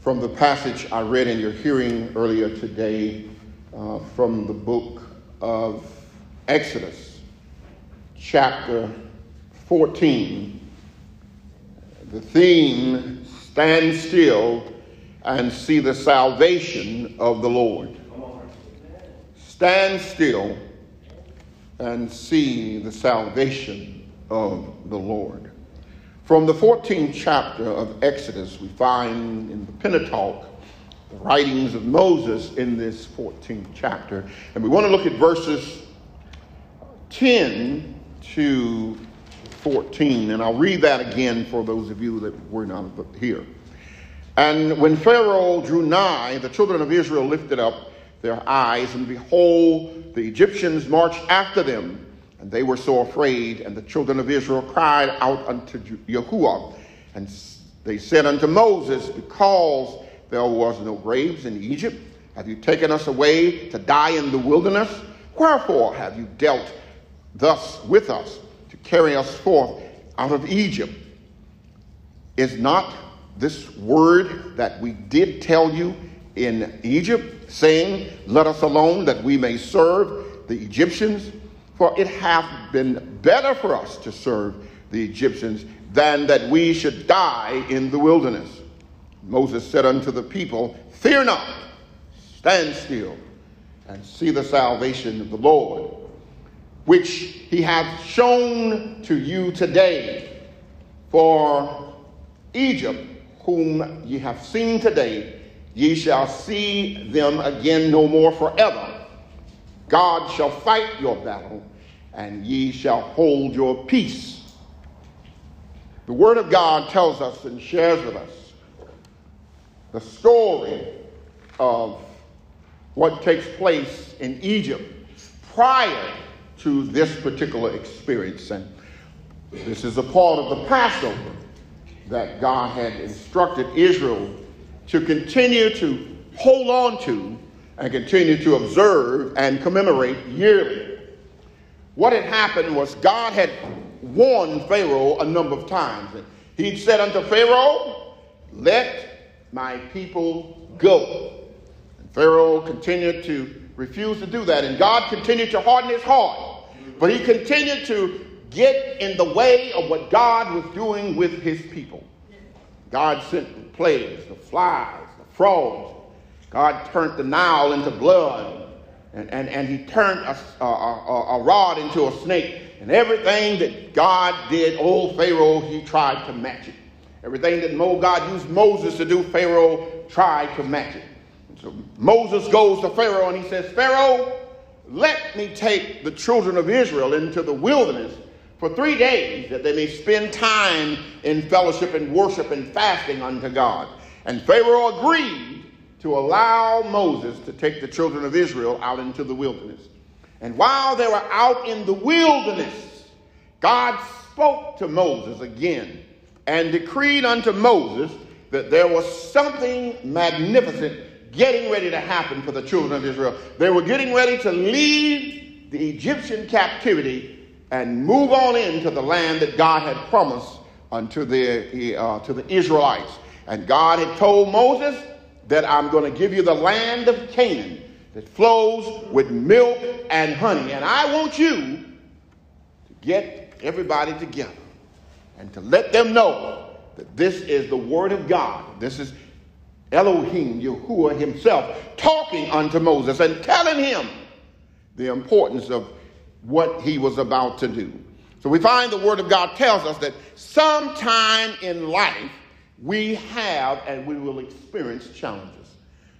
from the passage I read in your hearing earlier today uh, from the book of Exodus, chapter 14. The theme, Stand Still and See the Salvation of the Lord. Stand still and see the salvation of the Lord. From the 14th chapter of Exodus, we find in the Pentateuch the writings of Moses in this 14th chapter. And we want to look at verses 10 to 14. And I'll read that again for those of you that were not here. And when Pharaoh drew nigh, the children of Israel lifted up their eyes, and behold, the Egyptians marched after them. And they were so afraid, and the children of Israel cried out unto Yahuwah. And they said unto Moses, Because there was no graves in Egypt, have you taken us away to die in the wilderness? Wherefore have you dealt thus with us to carry us forth out of Egypt? Is not this word that we did tell you in Egypt, saying, Let us alone that we may serve the Egyptians? For it hath been better for us to serve the Egyptians than that we should die in the wilderness. Moses said unto the people, Fear not, stand still, and see the salvation of the Lord, which he hath shown to you today. For Egypt, whom ye have seen today, ye shall see them again no more forever. God shall fight your battle, and ye shall hold your peace. The Word of God tells us and shares with us the story of what takes place in Egypt prior to this particular experience. And this is a part of the Passover that God had instructed Israel to continue to hold on to and continue to observe and commemorate yearly. What had happened was God had warned Pharaoh a number of times. He'd said unto Pharaoh, Let my people go. And Pharaoh continued to refuse to do that. And God continued to harden his heart. But he continued to get in the way of what God was doing with his people. God sent the plagues, the flies, the frogs, God turned the Nile into blood, and, and, and he turned a, a, a, rod into a snake. And everything that God did, old Pharaoh, he tried to match it. Everything that God used Moses to do, Pharaoh tried to match it. And so Moses goes to Pharaoh and he says, Pharaoh, let me take the children of Israel into the wilderness for three days that they may spend time in fellowship and worship and fasting unto God. And Pharaoh agreed to allow Moses to take the children of Israel out into the wilderness. And while they were out in the wilderness, God spoke to Moses again and decreed unto Moses that there was something magnificent getting ready to happen for the children of Israel. They were getting ready to leave the Egyptian captivity and move on into the land that God had promised unto the, uh, to the Israelites. And God had told Moses that I'm going to give you the land of Canaan that flows with milk and honey. And I want you to get everybody together and to let them know that this is the word of God. This is Elohim, Yahuwah himself, talking unto Moses and telling him the importance of what he was about to do. So we find the word of God tells us that sometime in life, we have and we will experience challenges.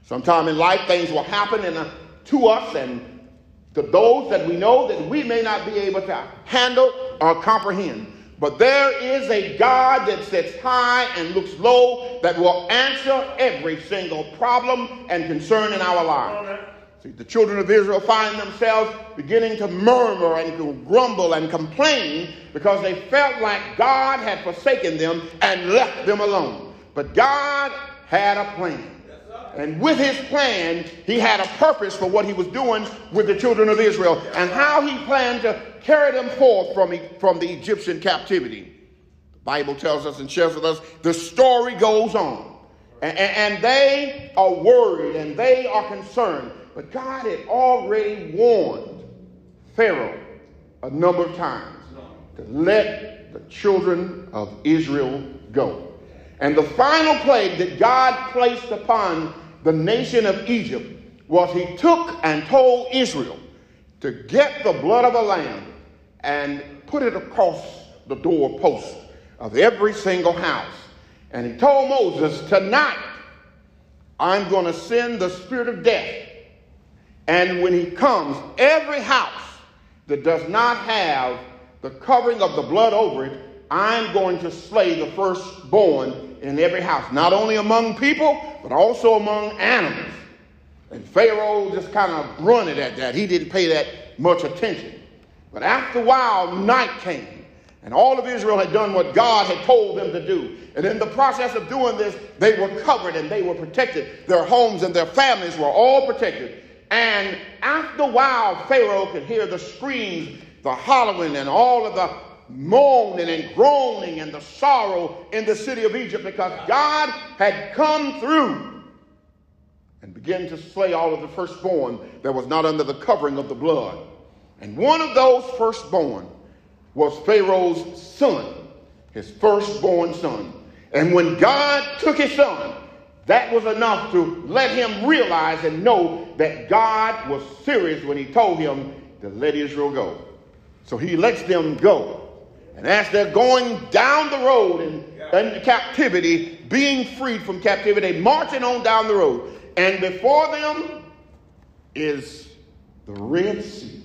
Sometime in life, things will happen to us and to those that we know that we may not be able to handle or comprehend. But there is a God that sits high and looks low that will answer every single problem and concern in our lives. See, the children of Israel find themselves beginning to murmur and to grumble and complain because they felt like God had forsaken them and left them alone. But God had a plan. And with his plan, he had a purpose for what he was doing with the children of Israel and how he planned to carry them forth from, from the Egyptian captivity. The Bible tells us and shares with us the story goes on. And, and they are worried and they are concerned. But God had already warned Pharaoh a number of times to let the children of Israel go. And the final plague that God placed upon the nation of Egypt was he took and told Israel to get the blood of a lamb and put it across the doorpost of every single house. And he told Moses, Tonight I'm going to send the spirit of death. And when he comes, every house that does not have the covering of the blood over it, I'm going to slay the firstborn in every house, not only among people, but also among animals. And Pharaoh just kind of grunted at that. He didn't pay that much attention. But after a while, night came, and all of Israel had done what God had told them to do. And in the process of doing this, they were covered and they were protected. Their homes and their families were all protected. And after a while, Pharaoh could hear the screams, the hollering, and all of the moaning and groaning and the sorrow in the city of Egypt because God had come through and began to slay all of the firstborn that was not under the covering of the blood. And one of those firstborn was Pharaoh's son, his firstborn son. And when God took his son, that was enough to let him realize and know that God was serious when he told him to let Israel go. So he lets them go. And as they're going down the road in, in captivity, being freed from captivity, marching on down the road, and before them is the Red Sea.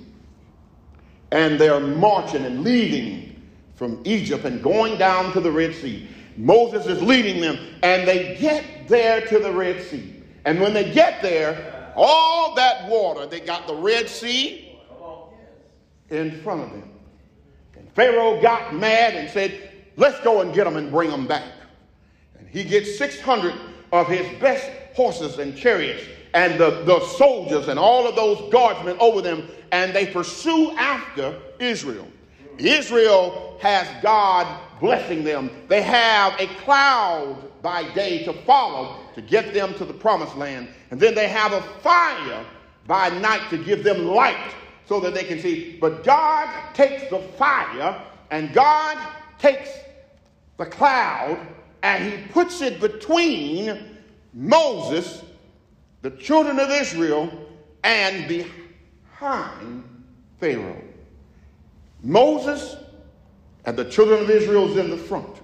And they're marching and leaving from Egypt and going down to the Red Sea. Moses is leading them, and they get there to the Red Sea. And when they get there, all that water, they got the Red Sea in front of them. And Pharaoh got mad and said, Let's go and get them and bring them back. And he gets 600 of his best horses and chariots and the, the soldiers and all of those guardsmen over them, and they pursue after Israel. Israel has God blessing them. They have a cloud by day to follow to get them to the promised land. And then they have a fire by night to give them light so that they can see. But God takes the fire and God takes the cloud and he puts it between Moses, the children of Israel, and behind Pharaoh. Moses and the children of Israel is in the front.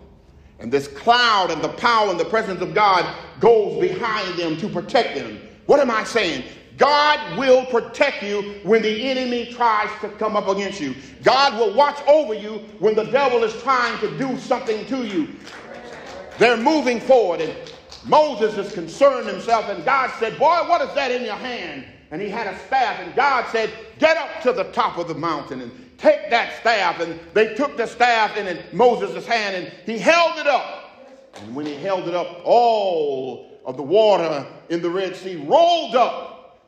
And this cloud and the power and the presence of God goes behind them to protect them. What am I saying? God will protect you when the enemy tries to come up against you. God will watch over you when the devil is trying to do something to you. They're moving forward, and Moses is concerned himself, and God said, Boy, what is that in your hand? And he had a staff, and God said, Get up to the top of the mountain and take that staff. And they took the staff in Moses' hand and he held it up. And when he held it up, all of the water in the Red Sea rolled up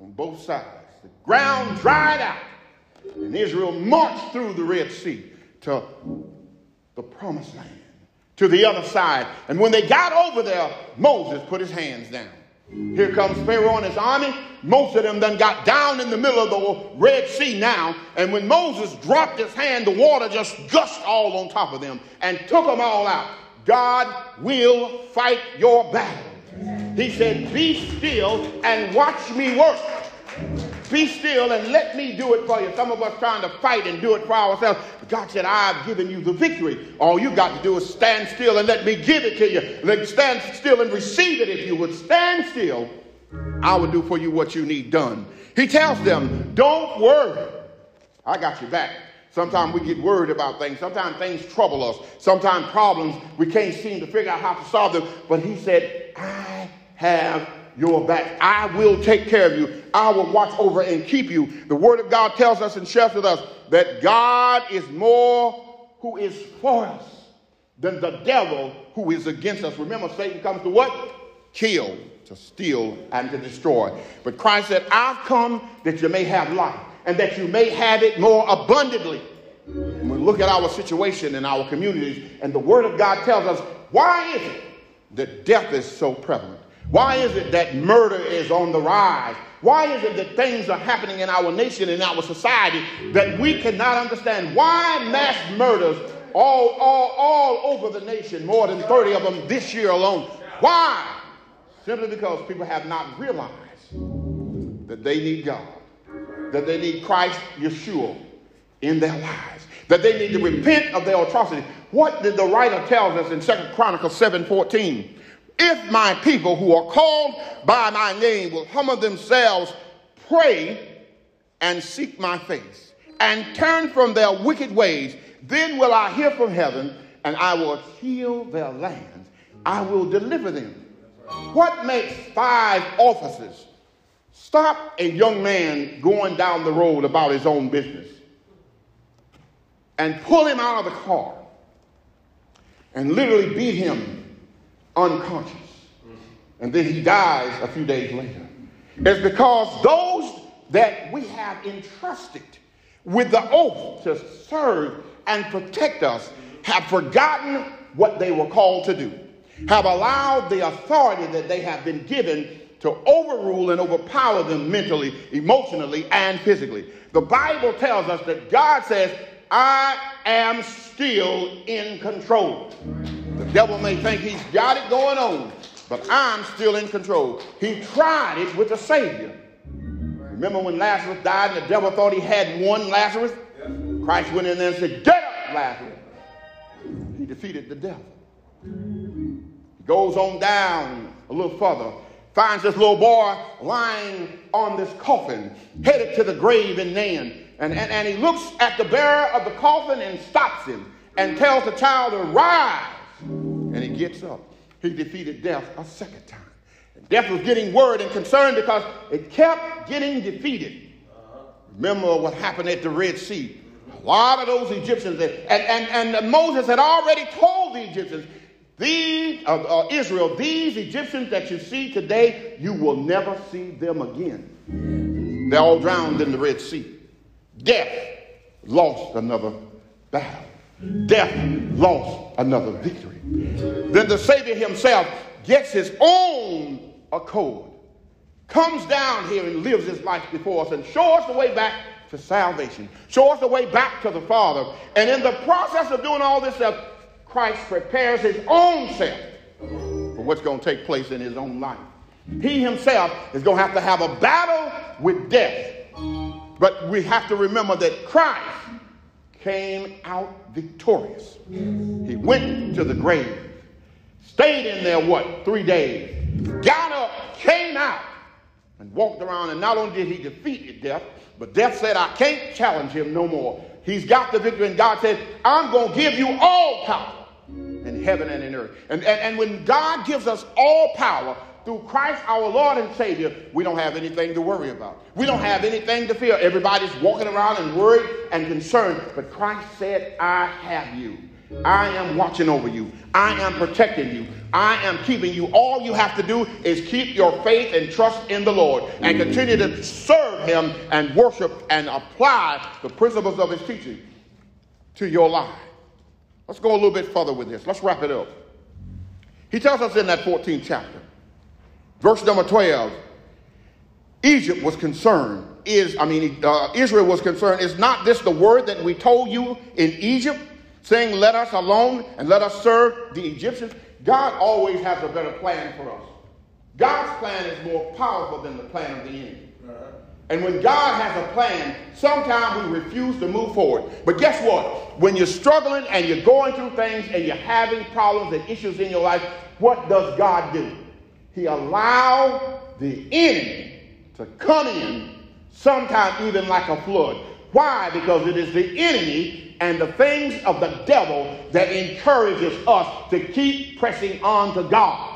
on both sides. The ground dried out. And Israel marched through the Red Sea to the promised land, to the other side. And when they got over there, Moses put his hands down. Here comes Pharaoh and his army. Most of them then got down in the middle of the Red Sea now. And when Moses dropped his hand, the water just gushed all on top of them and took them all out. God will fight your battle. He said, Be still and watch me work. Be still and let me do it for you. Some of us trying to fight and do it for ourselves. But God said, I've given you the victory. All you got to do is stand still and let me give it to you. Let stand still and receive it. If you would stand still, I will do for you what you need done. He tells them, Don't worry. I got you back. Sometimes we get worried about things. Sometimes things trouble us. Sometimes problems, we can't seem to figure out how to solve them. But he said, I have your back. I will take care of you. I will watch over and keep you. The word of God tells us and shares with us that God is more who is for us than the devil who is against us. Remember, Satan comes to what? Kill, to steal, and to destroy. But Christ said, I've come that you may have life and that you may have it more abundantly. When we look at our situation in our communities, and the Word of God tells us, why is it that death is so prevalent? Why is it that murder is on the rise? Why is it that things are happening in our nation and our society that we cannot understand? Why mass murders all, all, all over the nation, more than 30 of them this year alone? Why? Simply because people have not realized that they need God, that they need Christ, Yeshua, in their lives, that they need to repent of their atrocity. What did the writer tell us in Second Chronicles 7:14? If my people who are called by my name will humble themselves, pray, and seek my face, and turn from their wicked ways, then will I hear from heaven, and I will heal their land. I will deliver them. What makes five officers stop a young man going down the road about his own business and pull him out of the car and literally beat him unconscious. And then he dies a few days later. It's because those that we have entrusted with the oath to serve and protect us have forgotten what they were called to do, have allowed the authority that they have been given to overrule and overpower them mentally, emotionally, and physically. The Bible tells us that God says, I am still in control. The devil may think he's got it going on, but I'm still in control. He tried it with the Savior. Remember when Lazarus died and the devil thought he had one Lazarus? Christ went in there and said, Get up, Lazarus. He defeated the devil. He goes on down a little further, finds this little boy lying on this coffin, headed to the grave in Nain. And, and, and he looks at the bearer of the coffin and stops him and tells the child to rise. And he gets up. He defeated death a second time. Death was getting worried and concerned because it kept getting defeated. Remember what happened at the Red Sea. A lot of those Egyptians, and, and, and Moses had already told the Egyptians, these, uh, uh, Israel, these Egyptians that you see today, you will never see them again. They're all drowned in the Red Sea. Death lost another battle. Death lost another victory. Then the Savior himself gets his own accord, comes down here and lives his life before us and shows us the way back to salvation, shows us the way back to the Father. And in the process of doing all this stuff, Christ prepares his own self for what's going to take place in his own life. He himself is going to have to have a battle with death. But we have to remember that Christ came out victorious. He went to the grave, stayed in there, what, three days, got up, came out, and walked around. And not only did he defeat death, but death said, I can't challenge him no more. He's got the victory, and God said, I'm going to give you all power in heaven and in earth. And, and, and when God gives us all power, through Christ our Lord and Savior, we don't have anything to worry about. We don't have anything to fear. Everybody's walking around and worried and concerned. But Christ said, I have you. I am watching over you. I am protecting you. I am keeping you. All you have to do is keep your faith and trust in the Lord and continue to serve Him and worship and apply the principles of His teaching to your life. Let's go a little bit further with this. Let's wrap it up. He tells us in that 14th chapter Verse number 12 Egypt was concerned. Is I mean, uh, Israel was concerned. Is not this the word that we told you in Egypt, saying, "Let us alone and let us serve the Egyptians"? God always has a better plan for us. God's plan is more powerful than the plan of the enemy. And when God has a plan, sometimes we refuse to move forward. But guess what? When you're struggling and you're going through things and you're having problems and issues in your life, what does God do? He allowed the enemy to come in, sometimes even like a flood. Why? Because it is the enemy and the things of the devil that encourages us to keep pressing on to God.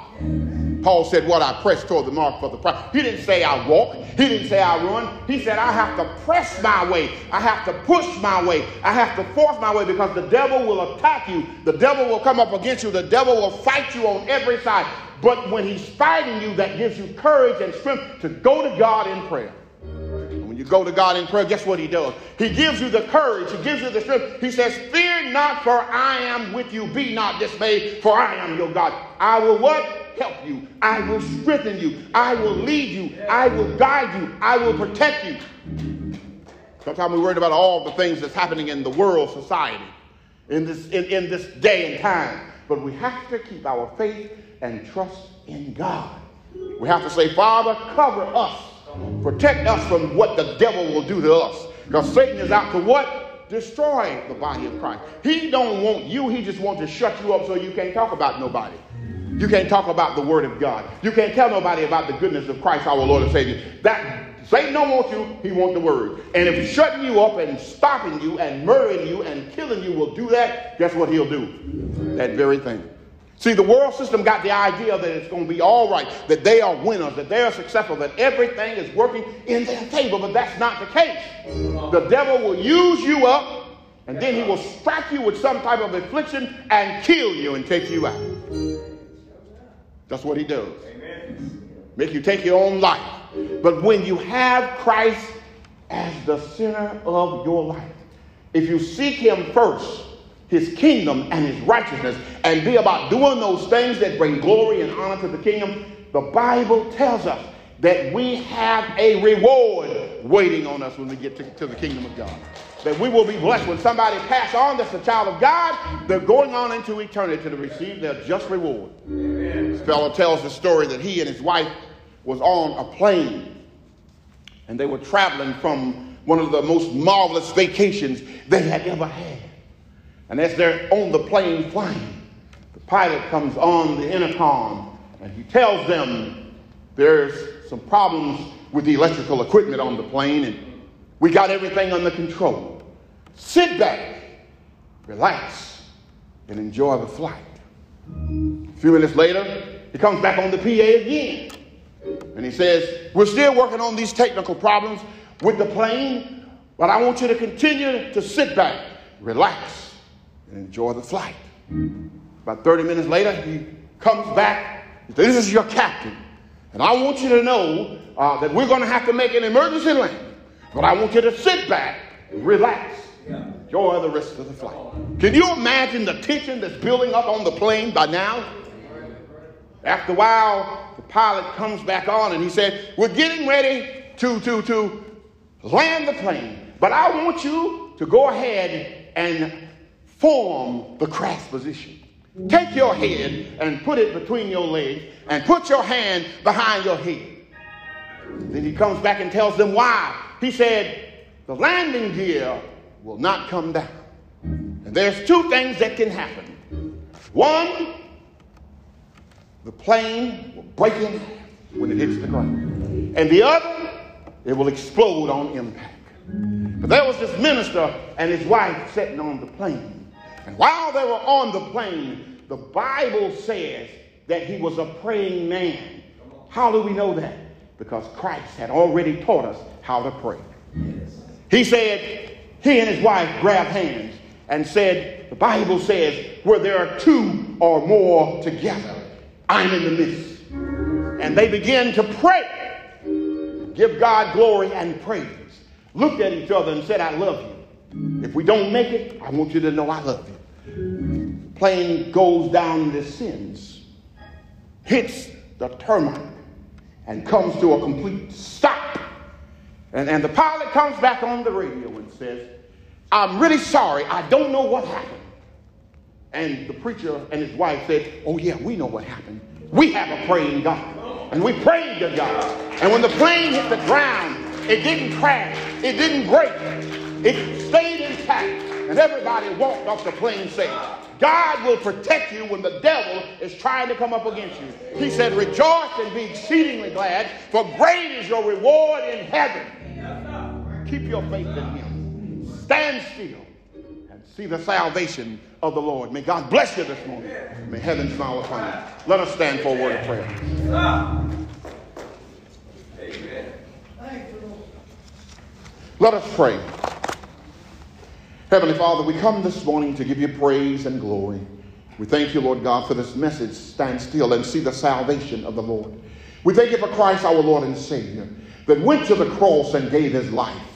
Paul said, What I press toward the mark for the prize. He didn't say I walk. He didn't say I run. He said, I have to press my way. I have to push my way. I have to force my way because the devil will attack you. The devil will come up against you. The devil will fight you on every side. But when he's fighting you, that gives you courage and strength to go to God in prayer. And when you go to God in prayer, guess what he does? He gives you the courage, he gives you the strength. He says, Fear not, for I am with you. Be not dismayed, for I am your God. I will what? Help you. I will strengthen you. I will lead you. I will guide you. I will protect you. Sometimes we're worried about all the things that's happening in the world, society, in this, in, in this day and time. But we have to keep our faith and trust in God. We have to say, Father, cover us. Protect us from what the devil will do to us. Because Satan is out to what? Destroy the body of Christ. He don't want you. He just wants to shut you up so you can't talk about nobody. You can't talk about the word of God. You can't tell nobody about the goodness of Christ, our Lord and Savior. That Satan don't want you, he wants the word. And if shutting you up and stopping you and murdering you and killing you will do that, guess what he'll do? That very thing. See, the world system got the idea that it's going to be all right, that they are winners, that they are successful, that everything is working in their favor, but that's not the case. The devil will use you up, and then he will strike you with some type of affliction and kill you and take you out. That's what he does. Make you take your own life. But when you have Christ as the center of your life, if you seek him first, his kingdom and his righteousness and be about doing those things that bring glory and honor to the kingdom, the Bible tells us that we have a reward waiting on us when we get to, to the kingdom of God. That we will be blessed when somebody pass on that's a child of God, they're going on into eternity to receive their just reward. Amen. This fellow tells the story that he and his wife was on a plane and they were traveling from one of the most marvelous vacations they had ever had. And as they're on the plane flying, the pilot comes on the intercom and he tells them there's some problems with the electrical equipment on the plane and we got everything under control. Sit back, relax, and enjoy the flight. A few minutes later, he comes back on the PA again. And he says, We're still working on these technical problems with the plane, but I want you to continue to sit back, relax, enjoy the flight. About 30 minutes later, he comes back. He says, This is your captain. And I want you to know uh, that we're going to have to make an emergency landing. But I want you to sit back, relax, enjoy the rest of the flight. Can you imagine the tension that's building up on the plane by now? After a while, the pilot comes back on and he said, We're getting ready to, to, to land the plane. But I want you to go ahead and form the crash position. Take your head and put it between your legs and put your hand behind your head. Then he comes back and tells them why. He said, The landing gear will not come down. And there's two things that can happen. One, the plane will break in when it hits the ground. And the other, it will explode on impact. But there was this minister and his wife sitting on the plane. And while they were on the plane, the Bible says that he was a praying man. How do we know that? Because Christ had already taught us how to pray. He said, he and his wife grabbed hands and said, the Bible says, where there are two or more together, I'm in the midst. And they began to pray, give God glory and praise. Looked at each other and said, I love you. If we don't make it, I want you to know I love you plane goes down and descends, hits the tarmac, and comes to a complete stop. And, and the pilot comes back on the radio and says, I'm really sorry, I don't know what happened. And the preacher and his wife said, Oh, yeah, we know what happened. We have a praying God. And we prayed to God. And when the plane hit the ground, it didn't crash, it didn't break, it and everybody walked off the plane safe. God will protect you when the devil is trying to come up against you. He said, Rejoice and be exceedingly glad, for great is your reward in heaven. Keep your faith in Him. Stand still and see the salvation of the Lord. May God bless you this morning. May heaven smile upon you. Let us stand for a word of prayer. Amen. Let us pray. Heavenly Father, we come this morning to give you praise and glory. We thank you, Lord God, for this message. Stand still and see the salvation of the Lord. We thank you for Christ, our Lord and Savior, that went to the cross and gave his life,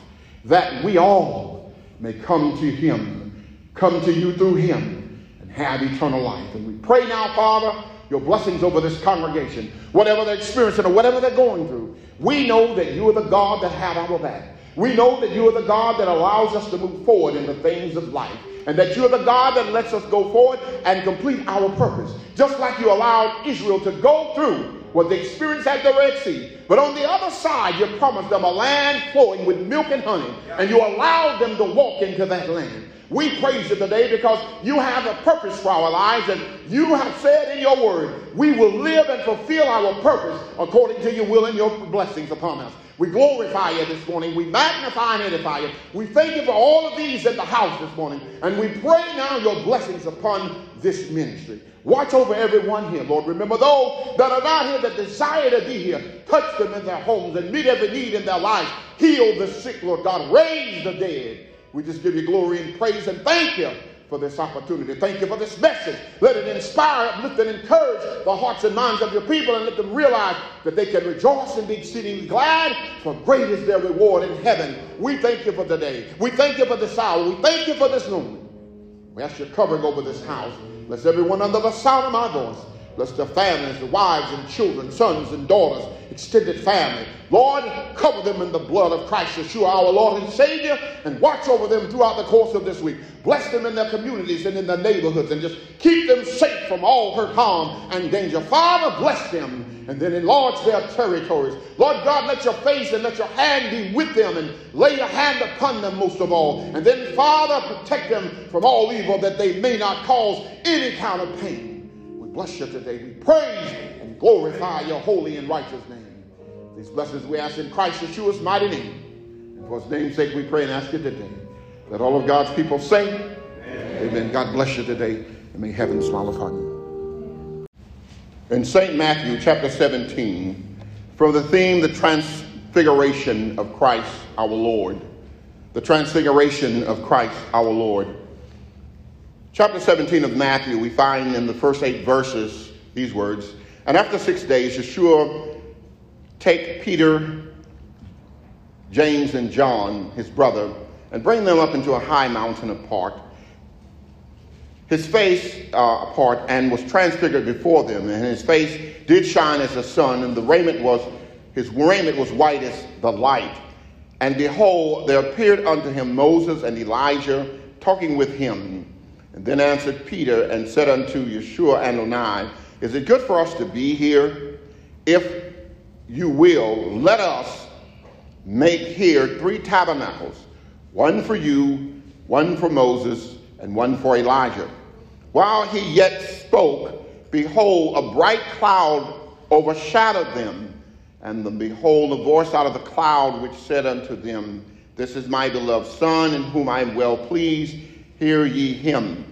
that we all may come to him, come to you through him, and have eternal life. And we pray now, Father, your blessings over this congregation, whatever they're experiencing or whatever they're going through. We know that you are the God that had our back. We know that you are the God that allows us to move forward in the things of life and that you're the God that lets us go forward and complete our purpose. Just like you allowed Israel to go through what they experienced at the Red Sea. But on the other side, you promised them a land flowing with milk and honey, and you allowed them to walk into that land. We praise you today because you have a purpose for our lives, and you have said in your word, we will live and fulfill our purpose according to your will and your blessings upon us. We glorify you this morning. We magnify and edify you. We thank you for all of these at the house this morning. And we pray now your blessings upon this ministry. Watch over everyone here, Lord. Remember those that are not here that desire to be here. Touch them in their homes and meet every need in their lives. Heal the sick, Lord God. Raise the dead. We just give you glory and praise and thank you for this opportunity. Thank you for this message. Let it inspire, uplift, and encourage the hearts and minds of your people and let them realize that they can rejoice and be exceedingly glad, for great is their reward in heaven. We thank you for today. We thank you for this hour. We thank you for this moment. We ask your covering over this house. Bless everyone under the sound of my voice. Bless the families, the wives and children, sons and daughters, extended family. Lord, cover them in the blood of Christ Yeshua, our Lord and Savior, and watch over them throughout the course of this week. Bless them in their communities and in their neighborhoods, and just keep them safe from all hurt, harm, and danger. Father, bless them, and then enlarge their territories. Lord God, let your face and let your hand be with them, and lay your hand upon them most of all. And then, Father, protect them from all evil that they may not cause any kind of pain bless you today. We praise and glorify your holy and righteous name. These blessings we ask in Christ Yeshua's mighty name. And for his name's sake, we pray and ask it today. Let all of God's people say, Amen. Amen. God bless you today, and may heaven smile upon you. In St. Matthew chapter 17, from the theme, the transfiguration of Christ our Lord. The transfiguration of Christ our Lord. Chapter 17 of Matthew, we find in the first eight verses these words And after six days, Yeshua take Peter, James, and John, his brother, and bring them up into a high mountain apart. His face uh, apart and was transfigured before them, and his face did shine as the sun, and the raiment was his raiment was white as the light. And behold, there appeared unto him Moses and Elijah talking with him. And then answered Peter and said unto Yeshua and Adonai, Is it good for us to be here? If you will, let us make here three tabernacles one for you, one for Moses, and one for Elijah. While he yet spoke, behold, a bright cloud overshadowed them. And the, behold, a voice out of the cloud which said unto them, This is my beloved Son, in whom I am well pleased hear ye him.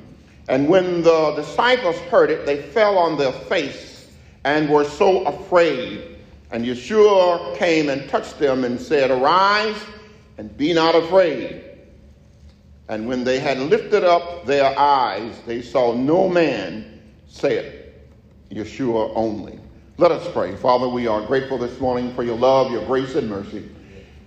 And when the disciples heard it, they fell on their face and were so afraid. And Yeshua came and touched them and said, Arise and be not afraid. And when they had lifted up their eyes, they saw no man save Yeshua only. Let us pray. Father, we are grateful this morning for your love, your grace, and mercy.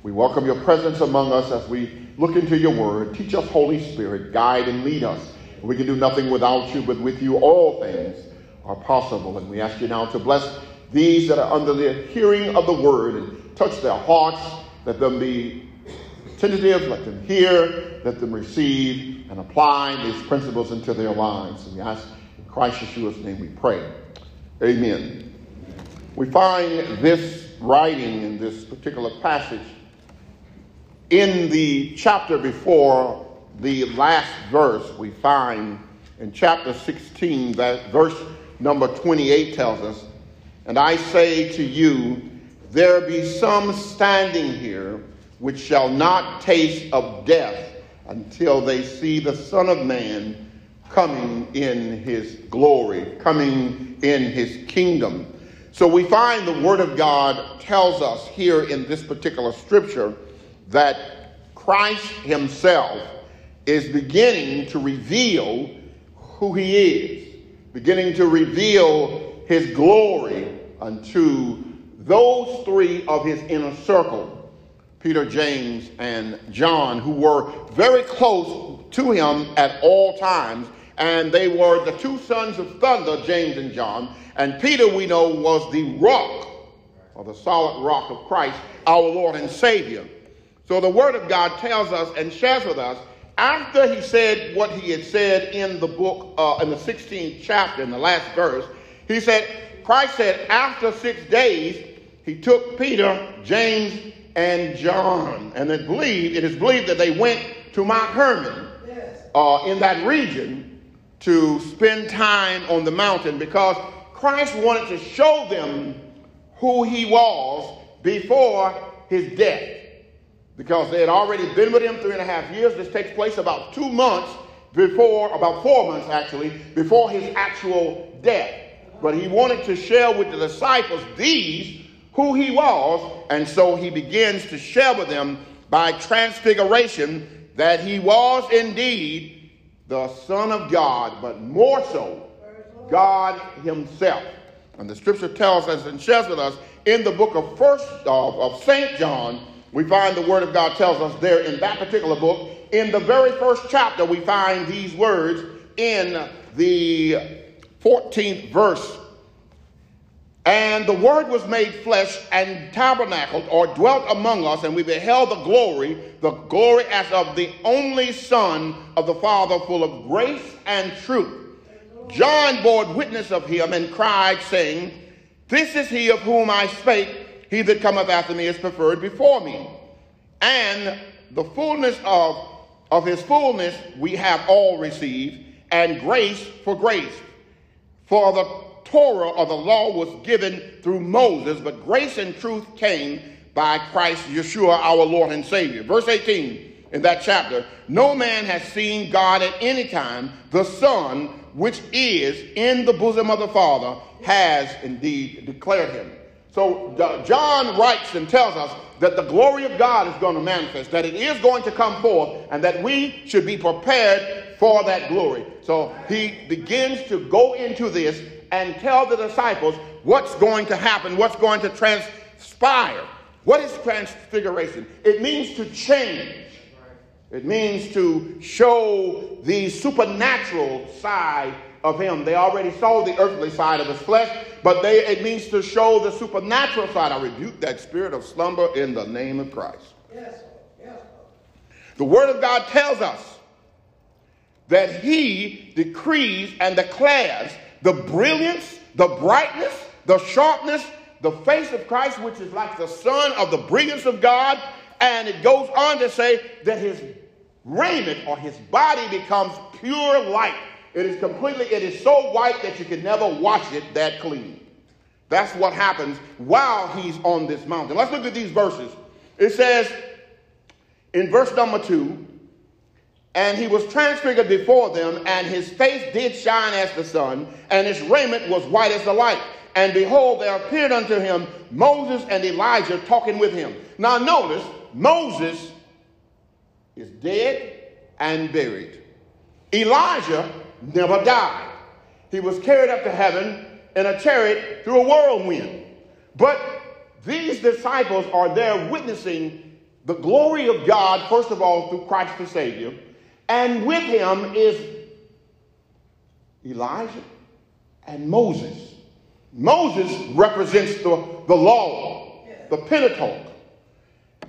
We welcome your presence among us as we look into your word. Teach us, Holy Spirit, guide and lead us. We can do nothing without you, but with you all things are possible. And we ask you now to bless these that are under the hearing of the word and touch their hearts. Let them be tentative, let them hear, let them receive and apply these principles into their lives. And we ask in Christ Yeshua's name we pray. Amen. We find this writing in this particular passage in the chapter before the last verse, we find in chapter 16, that verse number 28 tells us, And I say to you, there be some standing here which shall not taste of death until they see the Son of Man coming in his glory, coming in his kingdom. So we find the Word of God tells us here in this particular scripture that Christ Himself is beginning to reveal who He is, beginning to reveal His glory unto those three of his inner circle Peter, James, and John, who were very close to him at all times. And they were the two sons of thunder, James and John. And Peter, we know, was the rock, or the solid rock of Christ, our Lord and Savior. So the Word of God tells us and shares with us after he said what he had said in the book, uh, in the 16th chapter, in the last verse, he said, Christ said, after six days, he took Peter, James, and John. And it, believed, it is believed that they went to Mount Hermon uh, in that region to spend time on the mountain because Christ wanted to show them who he was before his death. Because they had already been with him three and a half years. This takes place about two months before, about four months actually, before his actual death. But he wanted to share with the disciples these who he was, and so he begins to share with them by transfiguration that he was indeed the Son of God, but more so, God Himself. And the scripture tells us and shares with us in the book of First of, of St. John, we find the Word of God tells us there in that particular book, in the very first chapter, we find these words in the 14th verse and the Word was made flesh and tabernacled or dwelt among us, and we beheld the glory, the glory as of the only Son of the Father, full of grace and truth. John bore witness of him and cried, saying, This is he of whom I spake, he that cometh after me is preferred before me. And the fullness of, of his fullness we have all received, and grace for grace. For the Torah or the law was given through Moses, but grace and truth came by Christ Yeshua, our Lord and Savior. Verse 18 in that chapter No man has seen God at any time. The Son, which is in the bosom of the Father, has indeed declared him. So John writes and tells us that the glory of God is going to manifest, that it is going to come forth, and that we should be prepared for that glory. So he begins to go into this and tell the disciples what's going to happen, what's going to transpire. What is transfiguration? It means to change. It means to show the supernatural side of him. They already saw the earthly side of his flesh, but they, it means to show the supernatural side. I rebuke that spirit of slumber in the name of Christ. Yes. Yes. The Word of God tells us that he decrees and declares the brilliance, the brightness, the sharpness, the face of Christ, which is like the sun of the brilliance of God. And it goes on to say that his raiment or his body becomes pure light. It is completely, it is so white that you can never wash it that clean. That's what happens while he's on this mountain. Let's look at these verses. It says in verse number two, and he was transfigured before them, and his face did shine as the sun, and his raiment was white as the light. And behold, there appeared unto him Moses and Elijah talking with him. Now, notice Moses is dead and buried. Elijah never died. He was carried up to heaven in a chariot through a whirlwind. But these disciples are there witnessing the glory of God, first of all, through Christ the Savior. And with him is Elijah and Moses. Moses represents the, the law, the Pentateuch,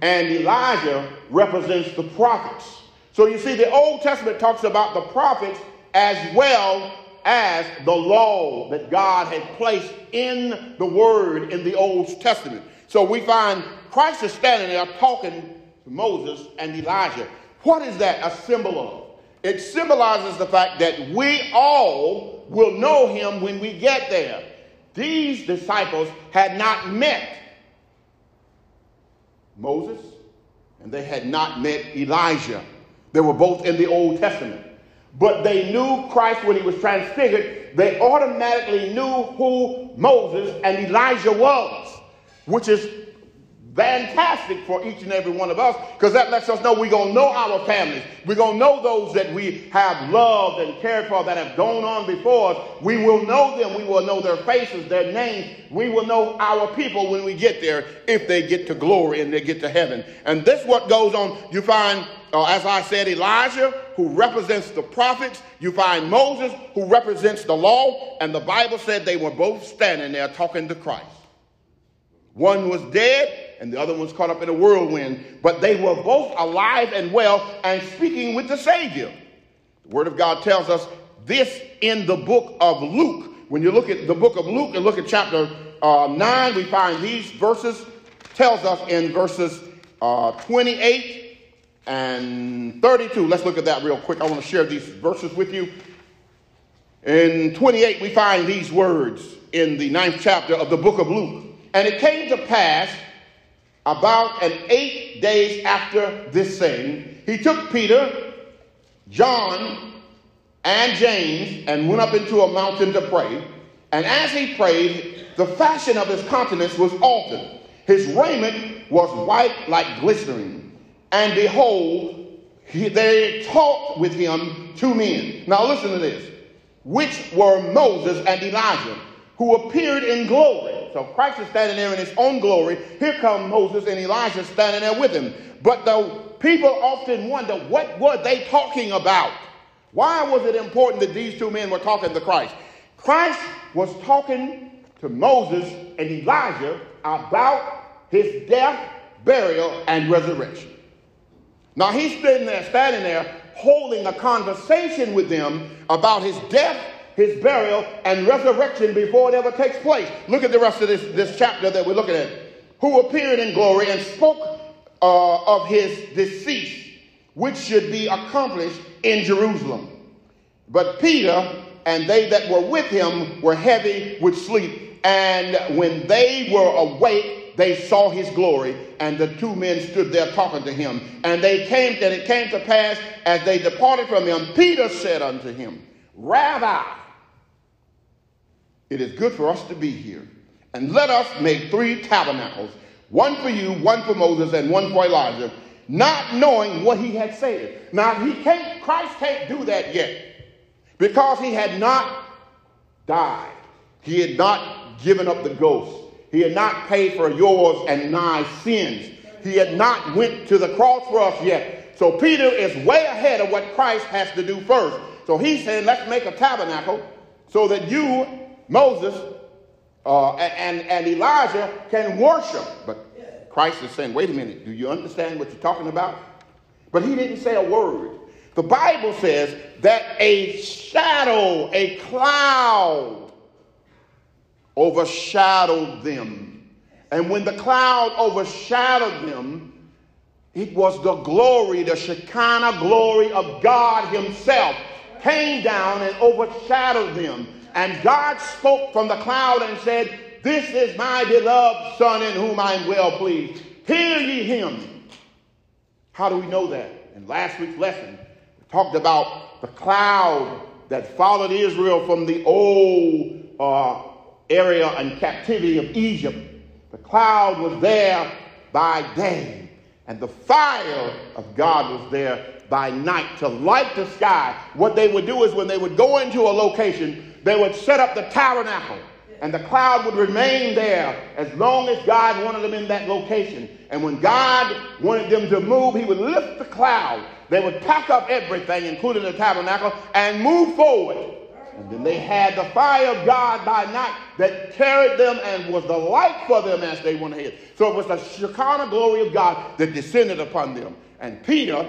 and Elijah represents the prophets. So you see, the Old Testament talks about the prophets as well as the law that God had placed in the Word in the Old Testament. So we find Christ is standing there talking to Moses and Elijah. What is that a symbol of? It symbolizes the fact that we all will know him when we get there. These disciples had not met Moses and they had not met Elijah. They were both in the Old Testament. But they knew Christ when he was transfigured. They automatically knew who Moses and Elijah was, which is fantastic for each and every one of us because that lets us know we're going to know our families. We're going to know those that we have loved and cared for that have gone on before us. We will know them. We will know their faces, their names. We will know our people when we get there if they get to glory and they get to heaven. And this what goes on. You find, as I said, Elijah, who represents the prophets. You find Moses, who represents the law. And the Bible said they were both standing there talking to Christ. One was dead and the other one was caught up in a whirlwind, but they were both alive and well and speaking with the Savior. The Word of God tells us this in the book of Luke. When you look at the book of Luke and look at chapter uh, 9, we find these verses, tells us in verses uh, 28 and 32. Let's look at that real quick. I want to share these verses with you. In 28, we find these words in the ninth chapter of the book of Luke. And it came to pass about an eight days after this saying, he took Peter, John, and James and went up into a mountain to pray. And as he prayed, the fashion of his countenance was altered. His raiment was white like glycerine. And behold, he, they talked with him two men. Now listen to this. Which were Moses and Elijah, who appeared in glory so Christ is standing there in his own glory. Here come Moses and Elijah standing there with him. But the people often wonder, what were they talking about? Why was it important that these two men were talking to Christ? Christ was talking to Moses and Elijah about his death, burial, and resurrection. Now he's there, standing there, holding a conversation with them about his death, his burial, and resurrection before it ever takes place. Look at the rest of this, this chapter that we're looking at. Who appeared in glory and spoke uh, of his decease, which should be accomplished in Jerusalem. But Peter and they that were with him were heavy with sleep. And when they were awake, they saw his glory, and the two men stood there talking to him. And they came, and it came to pass as they departed from him, Peter said unto him, Rabbi, it is good for us to be here. And let us make three tabernacles one for you, one for Moses, and one for Elijah, not knowing what he had said. Now, he can't, Christ can't do that yet because he had not died. He had not given up the ghost. He had not paid for yours and my sins. He had not went to the cross for us yet. So Peter is way ahead of what Christ has to do first. So he's saying, let's make a tabernacle so that you Moses uh, and, and Elijah can worship. But Christ is saying, wait a minute, do you understand what you're talking about? But he didn't say a word. The Bible says that a shadow, a cloud, overshadowed them. And when the cloud overshadowed them, it was the glory, the Shekinah glory of God Himself came down and overshadowed them. And God spoke from the cloud and said, This is my beloved Son in whom I am well pleased. Hear ye him. How do we know that? In last week's lesson, we talked about the cloud that followed Israel from the old uh, area and captivity of Egypt. The cloud was there by day, and the fire of God was there by night to light the sky. What they would do is when they would go into a location, they would set up the tabernacle and the cloud would remain there as long as God wanted them in that location. And when God wanted them to move, he would lift the cloud. They would pack up everything, including the tabernacle, and move forward. And then they had the fire of God by night that carried them and was the light for them as they went ahead. So it was the Shekinah glory of God that descended upon them. And Peter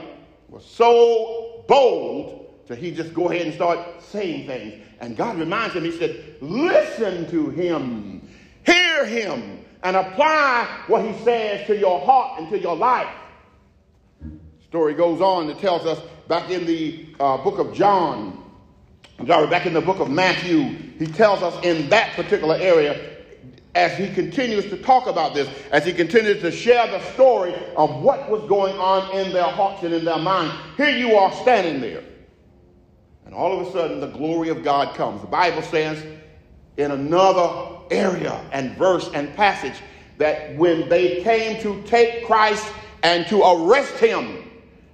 was so bold that he just go ahead and start saying things. And God reminds him, He said, listen to him, hear him, and apply what he says to your heart and to your life. Story goes on, it tells us back in the uh, book of John, sorry, back in the book of Matthew, he tells us in that particular area, as he continues to talk about this, as he continues to share the story of what was going on in their hearts and in their minds. Here you are standing there and all of a sudden, the glory of God comes. The Bible says in another area and verse and passage that when they came to take Christ and to arrest him,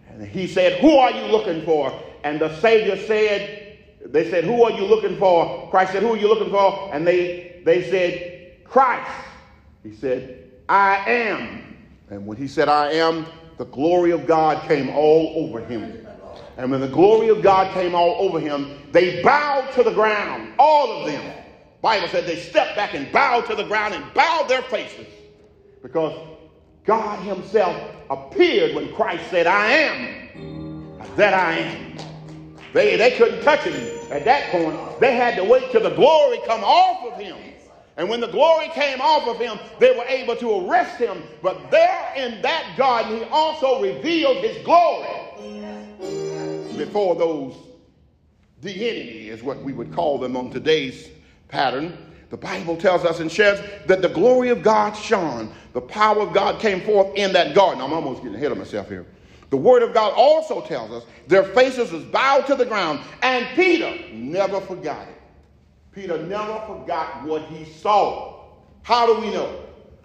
and he said, Who are you looking for? And the Savior said, They said, Who are you looking for? Christ said, Who are you looking for? And they, they said, Christ. He said, I am. And when he said, I am, the glory of God came all over him. And when the glory of God came all over him, they bowed to the ground, all of them. Bible said they stepped back and bowed to the ground and bowed their faces because God himself appeared when Christ said, I am that I am. They, they couldn't touch him at that point. They had to wait till the glory come off of him. And when the glory came off of him, they were able to arrest him. But there in that garden, he also revealed his glory before those, the enemy is what we would call them on today's pattern. The Bible tells us and shares that the glory of God shone. The power of God came forth in that garden. I'm almost getting ahead of myself here. The word of God also tells us their faces was bowed to the ground. And Peter never forgot it. Peter never forgot what he saw. How do we know?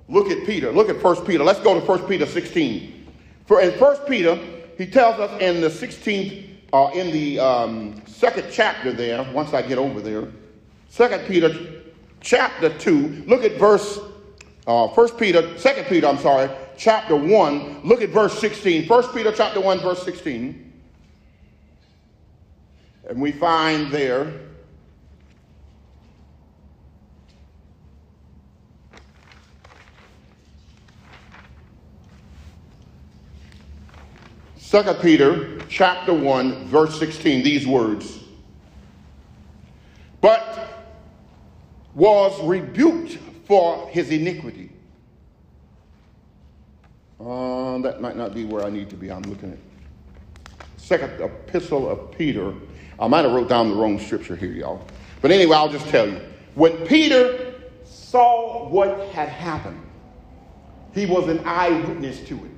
Look at Peter. Look at 1 Peter. Let's go to 1 Peter 16. For in 1 Peter, he tells us in the 16th, uh, in the um, second chapter there, once I get over there, Second Peter chapter 2, look at verse, uh, 1 Peter, Second Peter, I'm sorry, chapter 1, look at verse 16. 1 Peter chapter 1, verse 16. And we find there, Second Peter chapter 1, verse 16, these words. But was rebuked for his iniquity. Uh, that might not be where I need to be. I'm looking at second epistle of Peter. I might have wrote down the wrong scripture here, y'all. But anyway, I'll just tell you. When Peter saw what had happened, he was an eyewitness to it.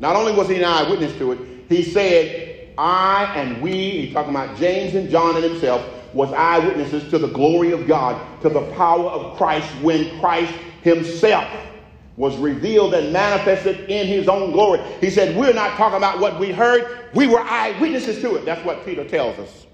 Not only was he an eyewitness to it, he said, I and we, he's talking about James and John and himself, was eyewitnesses to the glory of God, to the power of Christ when Christ himself was revealed and manifested in his own glory. He said, We're not talking about what we heard, we were eyewitnesses to it. That's what Peter tells us.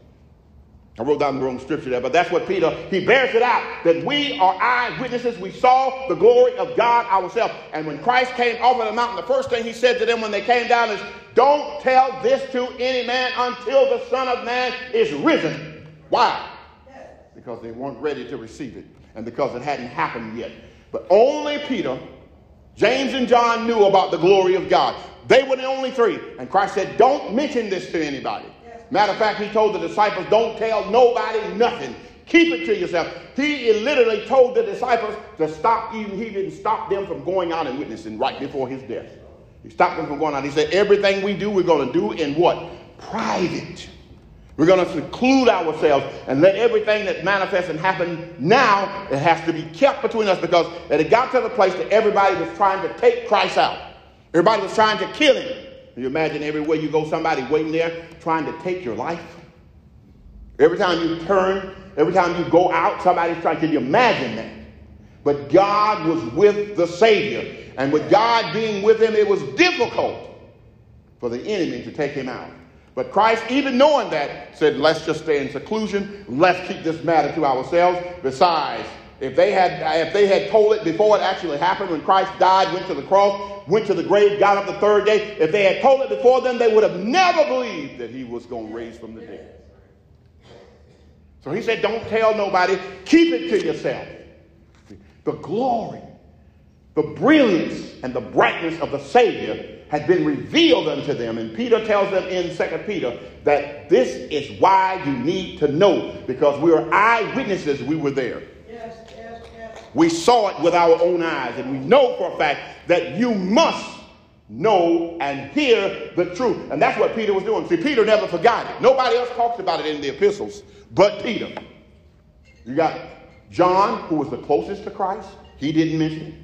I wrote down the wrong scripture there, but that's what Peter, he bears it out that we are eyewitnesses. We saw the glory of God ourselves. And when Christ came off of the mountain, the first thing he said to them when they came down is, Don't tell this to any man until the Son of Man is risen. Why? Because they weren't ready to receive it and because it hadn't happened yet. But only Peter, James, and John knew about the glory of God. They were the only three. And Christ said, Don't mention this to anybody. Matter of fact, he told the disciples, Don't tell nobody nothing. Keep it to yourself. He literally told the disciples to stop, even he didn't stop them from going out and witnessing right before his death. He stopped them from going out. He said, Everything we do, we're going to do in what? Private. We're going to seclude ourselves and let everything that manifests and happens now, it has to be kept between us because it got to the place that everybody was trying to take Christ out. Everybody was trying to kill him. Can you imagine everywhere you go, somebody waiting there trying to take your life? Every time you turn, every time you go out, somebody's trying. Can you imagine that? But God was with the Savior. And with God being with him, it was difficult for the enemy to take him out. But Christ, even knowing that, said, let's just stay in seclusion. Let's keep this matter to ourselves. Besides, if they had if they had told it before it actually happened, when Christ died, went to the cross, went to the grave, got up the third day, if they had told it before then, they would have never believed that he was going to raise from the dead. So he said, don't tell nobody, keep it to yourself. The glory, the brilliance, and the brightness of the Savior had been revealed unto them. And Peter tells them in Second Peter that this is why you need to know, because we are eyewitnesses, we were there. Yes, yes, yes. We saw it with our own eyes, and we know for a fact that you must know and hear the truth. And that's what Peter was doing. See, Peter never forgot it. Nobody else talks about it in the epistles but Peter. You got John, who was the closest to Christ. He didn't mention it.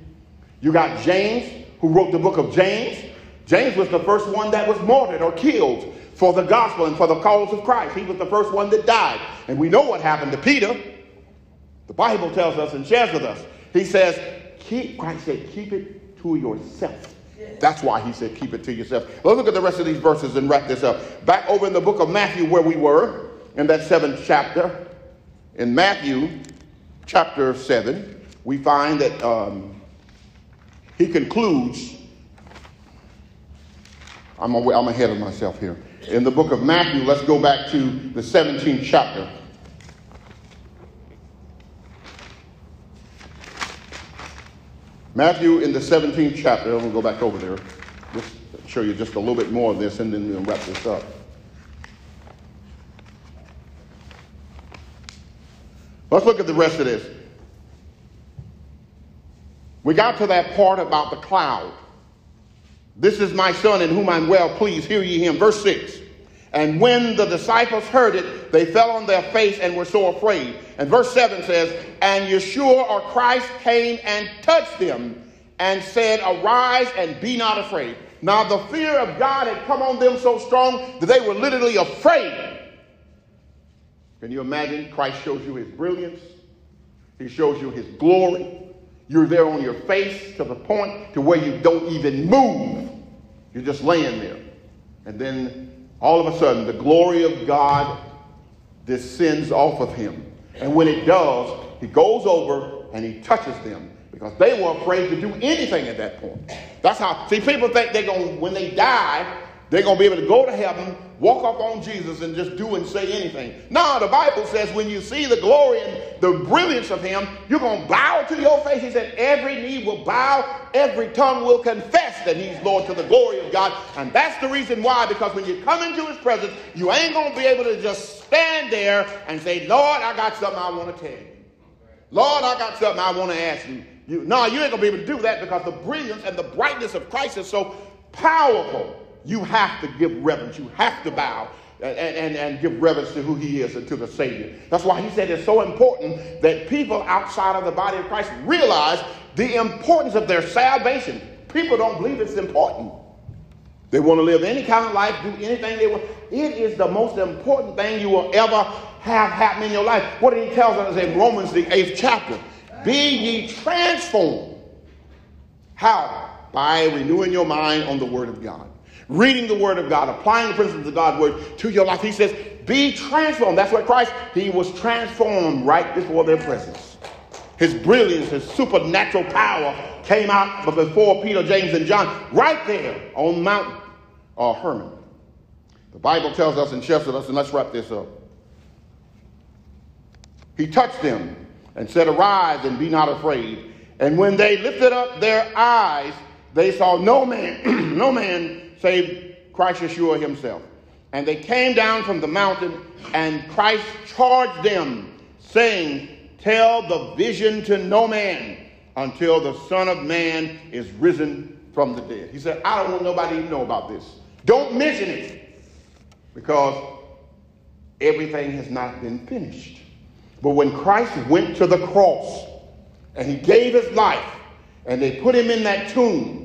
You got James, who wrote the book of James. James was the first one that was martyred or killed for the gospel and for the cause of Christ. He was the first one that died. And we know what happened to Peter. The Bible tells us and shares with us. He says, keep, Christ said, keep it to yourself. That's why he said, keep it to yourself. Let's look at the rest of these verses and wrap this up. Back over in the book of Matthew, where we were, in that seventh chapter, in Matthew chapter 7, we find that um, he concludes. I'm, I'm ahead of myself here. In the book of Matthew, let's go back to the 17th chapter. Matthew in the 17th chapter, I'm going to go back over there, just show you just a little bit more of this, and then we'll wrap this up. Let's look at the rest of this. We got to that part about the cloud. This is my son in whom I'm well pleased. Hear ye him. Verse 6. And when the disciples heard it, they fell on their face and were so afraid. And verse 7 says, And Yeshua or Christ came and touched them and said, Arise and be not afraid. Now the fear of God had come on them so strong that they were literally afraid. Can you imagine? Christ shows you his brilliance, he shows you his glory. You're there on your face to the point to where you don't even move. You're just laying there. And then all of a sudden, the glory of God descends off of him. And when it does, he goes over and he touches them because they were afraid to do anything at that point. That's how, see, people think they're going, when they die, they're going to be able to go to heaven, walk up on Jesus, and just do and say anything. No, the Bible says when you see the glory and the brilliance of Him, you're going to bow to your face. He said, Every knee will bow, every tongue will confess that He's Lord to the glory of God. And that's the reason why, because when you come into His presence, you ain't going to be able to just stand there and say, Lord, I got something I want to tell you. Lord, I got something I want to ask you. you no, you ain't going to be able to do that because the brilliance and the brightness of Christ is so powerful you have to give reverence. You have to bow and, and, and give reverence to who he is and to the Savior. That's why he said it's so important that people outside of the body of Christ realize the importance of their salvation. People don't believe it's important. They want to live any kind of life, do anything they want. It is the most important thing you will ever have happen in your life. What he tell us in Romans, the eighth chapter? Be ye transformed. How? By renewing your mind on the Word of God reading the Word of God, applying the principles of God's Word to your life. He says, be transformed. That's what Christ, he was transformed right before their presence. His brilliance, his supernatural power came out before Peter, James, and John, right there on Mount uh, Hermon. The Bible tells us and shares us, and let's wrap this up. He touched them and said, Arise and be not afraid. And when they lifted up their eyes, they saw no man, no man save Christ Yeshua himself. And they came down from the mountain, and Christ charged them, saying, Tell the vision to no man until the Son of Man is risen from the dead. He said, I don't want nobody to know about this. Don't mention it because everything has not been finished. But when Christ went to the cross and he gave his life and they put him in that tomb,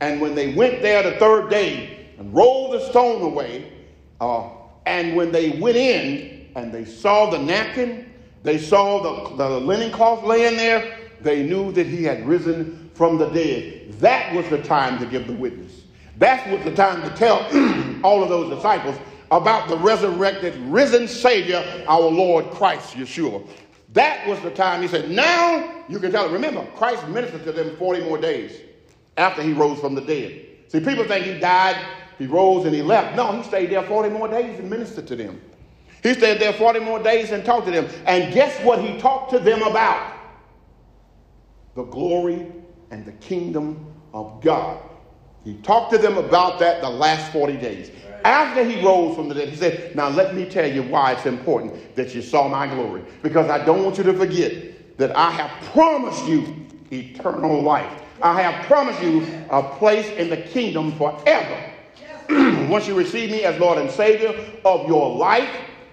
and when they went there the third day and rolled the stone away, uh, and when they went in and they saw the napkin, they saw the, the linen cloth laying there, they knew that he had risen from the dead. That was the time to give the witness. That was the time to tell all of those disciples about the resurrected, risen Savior, our Lord Christ Yeshua. That was the time he said, Now you can tell. Remember, Christ ministered to them 40 more days after he rose from the dead. See, people think he died, he rose, and he left. No, he stayed there 40 more days and ministered to them. He stayed there 40 more days and talked to them. And guess what he talked to them about? The glory and the kingdom of God. He talked to them about that the last 40 days. After he rose from the dead, he said, Now let me tell you why it's important that you saw my glory. Because I don't want you to forget that I have promised you eternal life. I have promised you a place in the kingdom forever. Once you receive me as Lord and Savior of your life,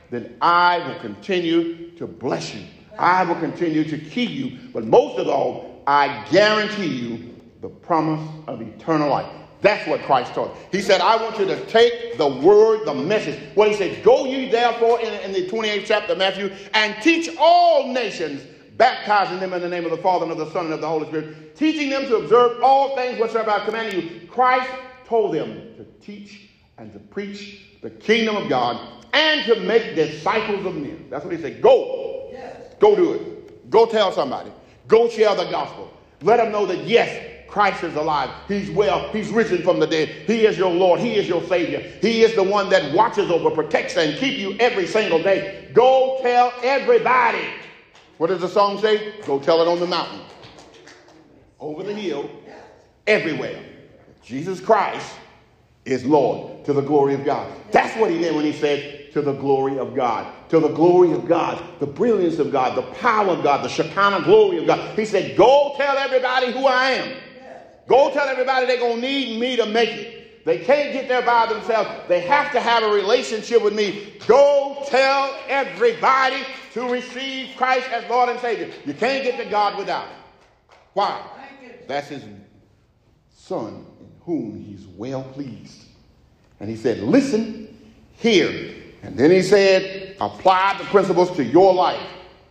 then I will continue to bless you. I will continue to keep you. But most of all, I guarantee you the promise of eternal life. That's what Christ taught. He said, I want you to take the word, the message. What he said, go ye therefore in, in the 28th chapter of Matthew and teach all nations baptizing them in the name of the Father and of the Son and of the Holy Spirit, teaching them to observe all things whatsoever I command you. Christ told them to teach and to preach the kingdom of God and to make disciples of men. That's what he said. Go. Yes. Go do it. Go tell somebody. Go share the gospel. Let them know that, yes, Christ is alive. He's well. He's risen from the dead. He is your Lord. He is your Savior. He is the one that watches over, protects, and keep you every single day. Go tell everybody. What does the song say? Go tell it on the mountain, over the hill, everywhere. Jesus Christ is Lord to the glory of God. That's what he meant when he said, to the glory of God. To the glory of God, the brilliance of God, the power of God, the Shekinah glory of God. He said, Go tell everybody who I am. Go tell everybody they're going to need me to make it. They can't get there by themselves. They have to have a relationship with me. Go tell everybody to receive Christ as Lord and Savior. You can't get to God without it. Why? That's his son in whom he's well pleased. And he said, Listen, hear. And then he said, Apply the principles to your life.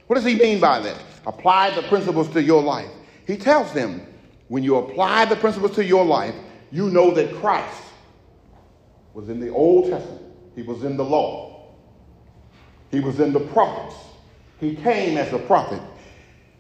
What does he mean by that? Apply the principles to your life. He tells them, when you apply the principles to your life, you know that Christ was in the Old Testament, He was in the law, He was in the prophets. He came as a prophet.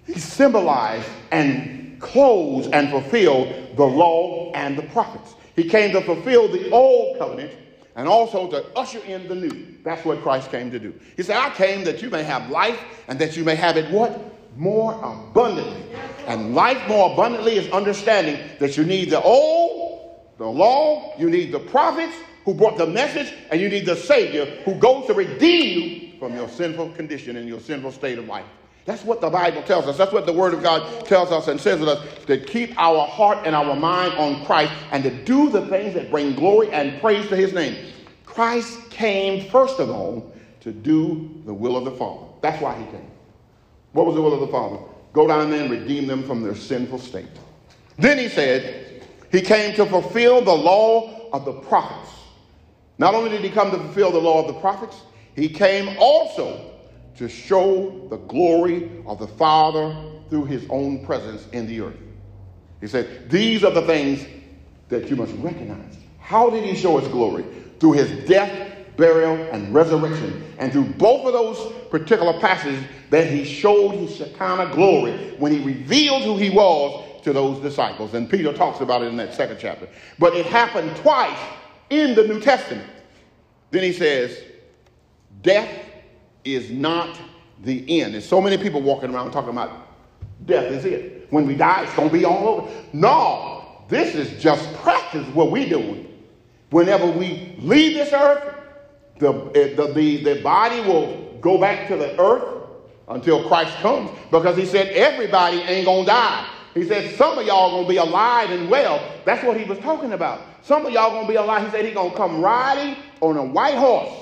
He symbolized and closed and fulfilled the law and the prophets. He came to fulfill the old covenant and also to usher in the new. That's what Christ came to do. He said, I came that you may have life and that you may have it what? more abundantly. And life more abundantly is understanding that you need the old, the law, you need the prophets who brought the message, and you need the Savior who goes to redeem you from your sinful condition and your sinful state of life. That's what the Bible tells us. That's what the Word of God tells us and says to us to keep our heart and our mind on Christ and to do the things that bring glory and praise to His name. Christ came, first of all, to do the will of the Father. That's why He came. What was the will of the Father? Go down there and redeem them from their sinful state. Then he said, He came to fulfill the law of the prophets. Not only did he come to fulfill the law of the prophets, he came also to show the glory of the Father through his own presence in the earth. He said, These are the things that you must recognize. How did he show his glory? Through his death burial, and resurrection. And through both of those particular passages, that he showed his Shekinah glory when he revealed who he was to those disciples. And Peter talks about it in that second chapter. But it happened twice in the New Testament. Then he says, Death is not the end. There's so many people walking around talking about death is it. When we die, it's going to be all over. No, this is just practice what we're doing. Whenever we leave this earth, the, eh, the, the, the body will go back to the earth until Christ comes because he said everybody ain't going to die. He said some of y'all going to be alive and well. That's what he was talking about. Some of y'all going to be alive. He said he going to come riding on a white horse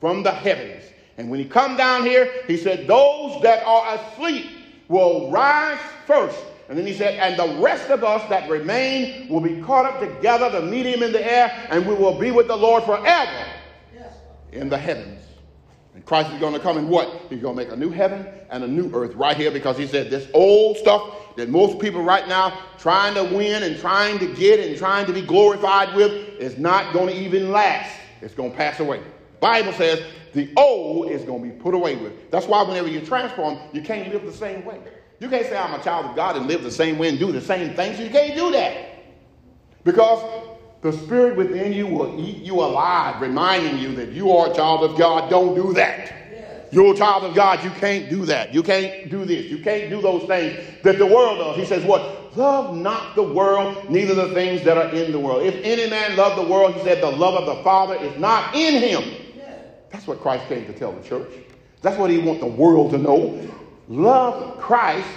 from the heavens. And when he come down here, he said those that are asleep will rise first. And then he said, and the rest of us that remain will be caught up together to meet him in the air, and we will be with the Lord forever in the heavens. Christ is going to come and what? He's going to make a new heaven and a new earth right here because he said this old stuff that most people right now trying to win and trying to get and trying to be glorified with is not going to even last. It's going to pass away. Bible says the old is going to be put away with. That's why whenever you transform, you can't live the same way. You can't say I'm a child of God and live the same way and do the same things. You can't do that. Because the Spirit within you will eat you alive, reminding you that you are a child of God. Don't do that. You're a child of God. You can't do that. You can't do this. You can't do those things that the world does. He says, What? Love not the world, neither the things that are in the world. If any man love the world, he said, the love of the Father is not in him. That's what Christ came to tell the church. That's what he wants the world to know. Love Christ.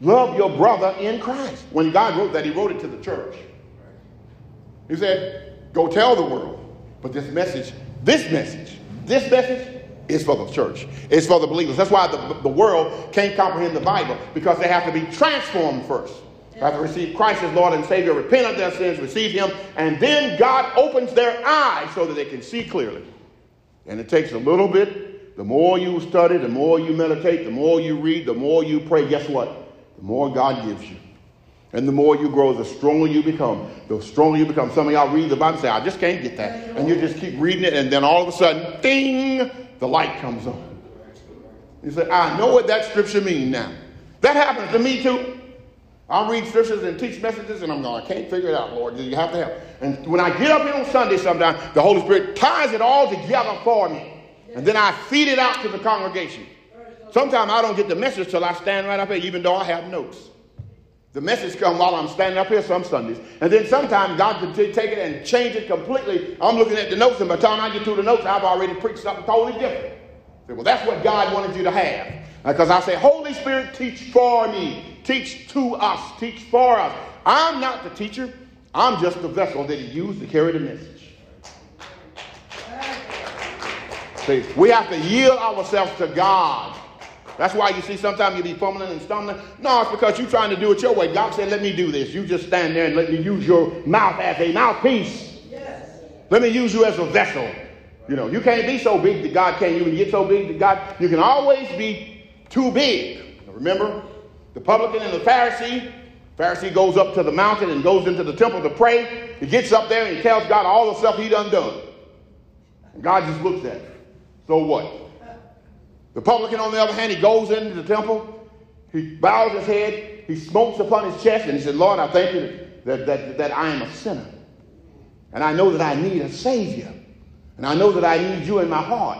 Love your brother in Christ. When God wrote that, he wrote it to the church. He said, Go tell the world. But this message, this message, this message is for the church. It's for the believers. That's why the, the world can't comprehend the Bible because they have to be transformed first. They have to receive Christ as Lord and Savior, repent of their sins, receive Him, and then God opens their eyes so that they can see clearly. And it takes a little bit The more you study, the more you meditate, the more you read, the more you pray, guess what? The more God gives you. And the more you grow, the stronger you become. The stronger you become. Some of y'all read the Bible and say, I just can't get that. And you just keep reading it, and then all of a sudden, ding, the light comes on. You say, I know what that scripture means now. That happens to me too. I'll read scriptures and teach messages, and I'm going, I can't figure it out, Lord. You have to help. And when I get up here on Sunday sometimes, the Holy Spirit ties it all together for me. And then I feed it out to the congregation. Sometimes I don't get the message till I stand right up here, even though I have notes. The message come while I'm standing up here some Sundays. And then sometimes God can t- take it and change it completely. I'm looking at the notes, and by the time I get to the notes, I've already preached something totally different. Say, well, that's what God wanted you to have. Uh, because I say, Holy Spirit, teach for me, teach to us, teach for us. I'm not the teacher, I'm just the vessel that He used to carry the message. See, we have to yield ourselves to God. That's why you see sometimes you be fumbling and stumbling. No, it's because you're trying to do it your way. God said, let me do this. You just stand there and let me use your mouth as a mouthpiece. Yes. Let me use you as a vessel. You know, you can't be so big that God can't. You get so big that God, you can always be too big. Remember, the publican and the Pharisee. Pharisee goes up to the mountain and goes into the temple to pray. He gets up there and he tells God all the stuff he done done. And God just looks at him. So what? The publican, on the other hand, he goes into the temple, he bows his head, he smokes upon his chest, and he said, Lord, I thank you that, that, that I am a sinner. And I know that I need a Savior. And I know that I need you in my heart.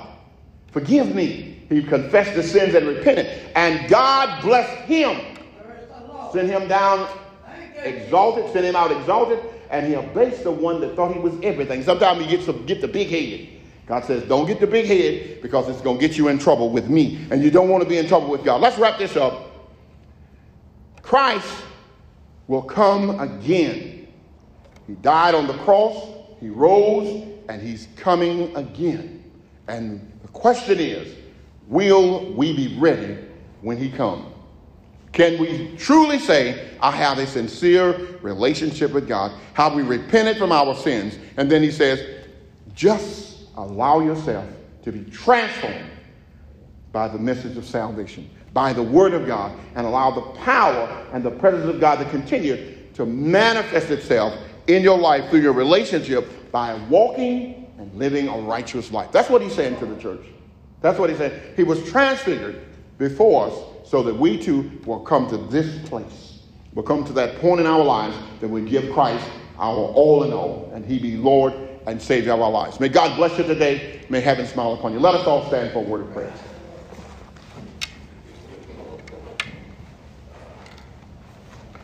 Forgive me. He confessed his sins and repented. And God blessed him. Sent him down exalted, sent him out exalted, and he abased the one that thought he was everything. Sometimes he gets to get the big head. God says, don't get the big head because it's going to get you in trouble with me. And you don't want to be in trouble with God. Let's wrap this up. Christ will come again. He died on the cross, he rose, and he's coming again. And the question is, will we be ready when he comes? Can we truly say, I have a sincere relationship with God? Have we repented from our sins? And then he says, just allow yourself to be transformed by the message of salvation, by the Word of God, and allow the power and the presence of God to continue to manifest itself in your life through your relationship by walking and living a righteous life. That's what he's saying to the church. That's what he said. He was transfigured before us so that we too will come to this place. We'll come to that point in our lives that we give Christ our all in all, and he be Lord and Savior of our lives. May God bless you today. May heaven smile upon you. Let us all stand for a word of prayer.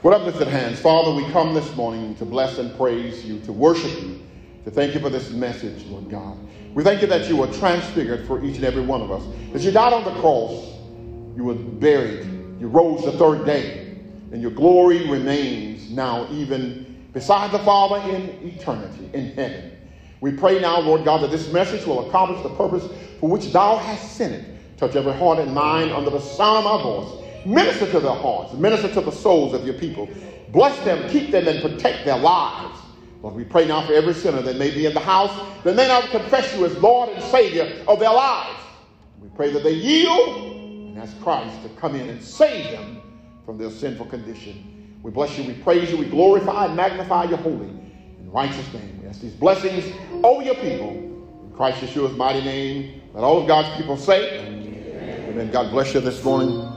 With uplifted hands, Father, we come this morning to bless and praise you, to worship you, to thank you for this message, Lord God. We thank you that you were transfigured for each and every one of us. As you died on the cross, you were buried, you rose the third day, and your glory remains now even beside the Father in eternity, in heaven. We pray now, Lord God, that this message will accomplish the purpose for which thou hast sent it. Touch every heart and mind under the sound of my voice. Minister to their hearts, minister to the souls of your people. Bless them, keep them, and protect their lives. Lord, we pray now for every sinner that may be in the house that may not confess you as Lord and Savior of their lives. We pray that they yield and ask Christ to come in and save them from their sinful condition. We bless you, we praise you, we glorify and magnify your holy and righteous name. Yes, these blessings over your people. In Christ Yeshua's mighty name. Let all of God's people say, Amen. Amen. God bless you this morning.